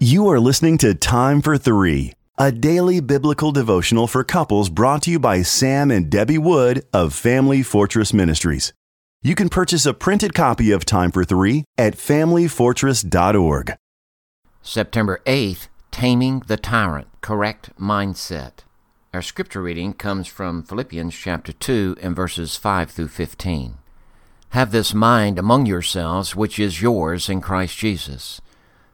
You are listening to Time for Three, a daily biblical devotional for couples brought to you by Sam and Debbie Wood of Family Fortress Ministries. You can purchase a printed copy of Time for Three at FamilyFortress.org. September 8th, Taming the Tyrant Correct Mindset. Our scripture reading comes from Philippians chapter 2 and verses 5 through 15. Have this mind among yourselves, which is yours in Christ Jesus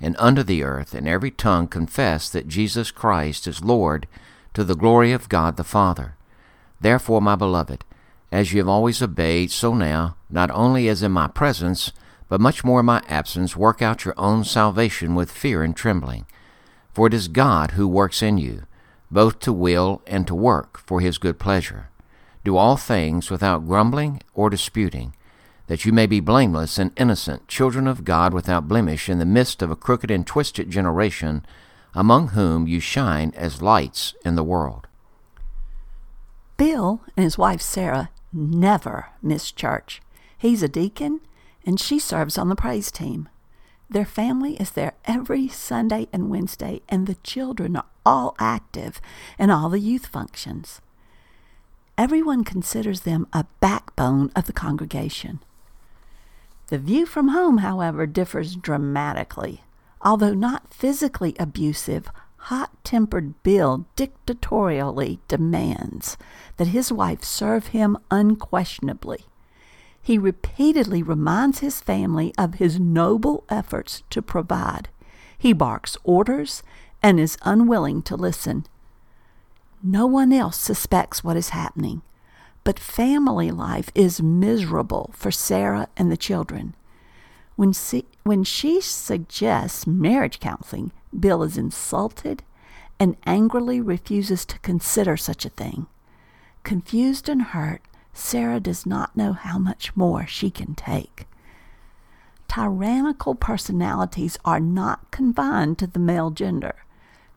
and under the earth, and every tongue confess that Jesus Christ is Lord, to the glory of God the Father. Therefore, my beloved, as you have always obeyed, so now, not only as in my presence, but much more in my absence, work out your own salvation with fear and trembling. For it is God who works in you, both to will and to work for his good pleasure. Do all things without grumbling or disputing that you may be blameless and innocent, children of God without blemish, in the midst of a crooked and twisted generation, among whom you shine as lights in the world. Bill and his wife Sarah never miss church. He's a deacon, and she serves on the praise team. Their family is there every Sunday and Wednesday, and the children are all active in all the youth functions. Everyone considers them a backbone of the congregation. The view from home, however, differs dramatically. Although not physically abusive, hot tempered Bill dictatorially demands that his wife serve him unquestionably. He repeatedly reminds his family of his noble efforts to provide. He barks orders and is unwilling to listen. No one else suspects what is happening. But family life is miserable for Sarah and the children. When, she, when she suggests marriage counseling, Bill is insulted and angrily refuses to consider such a thing. Confused and hurt, Sarah does not know how much more she can take. Tyrannical personalities are not confined to the male gender.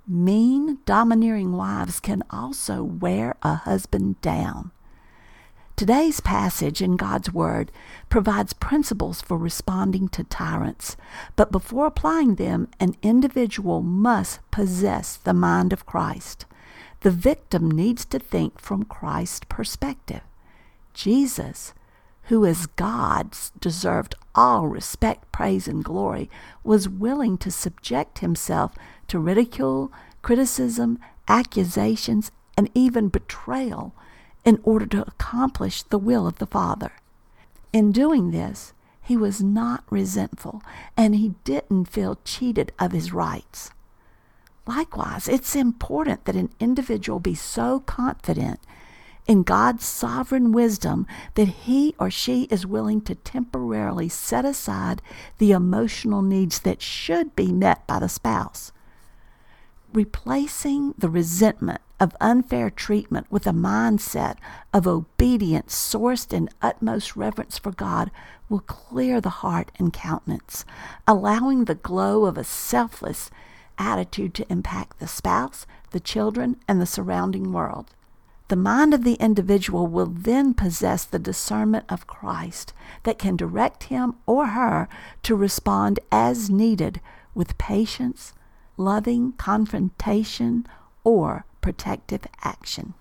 Mean, domineering wives can also wear a husband down. Today's passage in God's Word provides principles for responding to tyrants, but before applying them, an individual must possess the mind of Christ. The victim needs to think from Christ's perspective. Jesus, who as God deserved all respect, praise, and glory, was willing to subject himself to ridicule, criticism, accusations, and even betrayal in order to accomplish the will of the Father. In doing this, he was not resentful and he didn't feel cheated of his rights. Likewise, it's important that an individual be so confident in God's sovereign wisdom that he or she is willing to temporarily set aside the emotional needs that should be met by the spouse. Replacing the resentment of unfair treatment with a mindset of obedience sourced in utmost reverence for God will clear the heart and countenance, allowing the glow of a selfless attitude to impact the spouse, the children, and the surrounding world. The mind of the individual will then possess the discernment of Christ that can direct him or her to respond as needed with patience, loving confrontation, or protective action.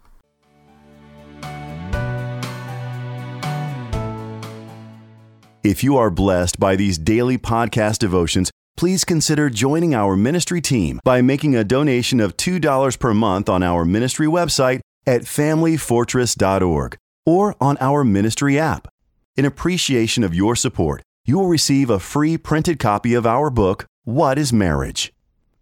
If you are blessed by these daily podcast devotions, please consider joining our ministry team by making a donation of $2 per month on our ministry website at familyfortress.org or on our ministry app. In appreciation of your support, you will receive a free printed copy of our book, What is Marriage?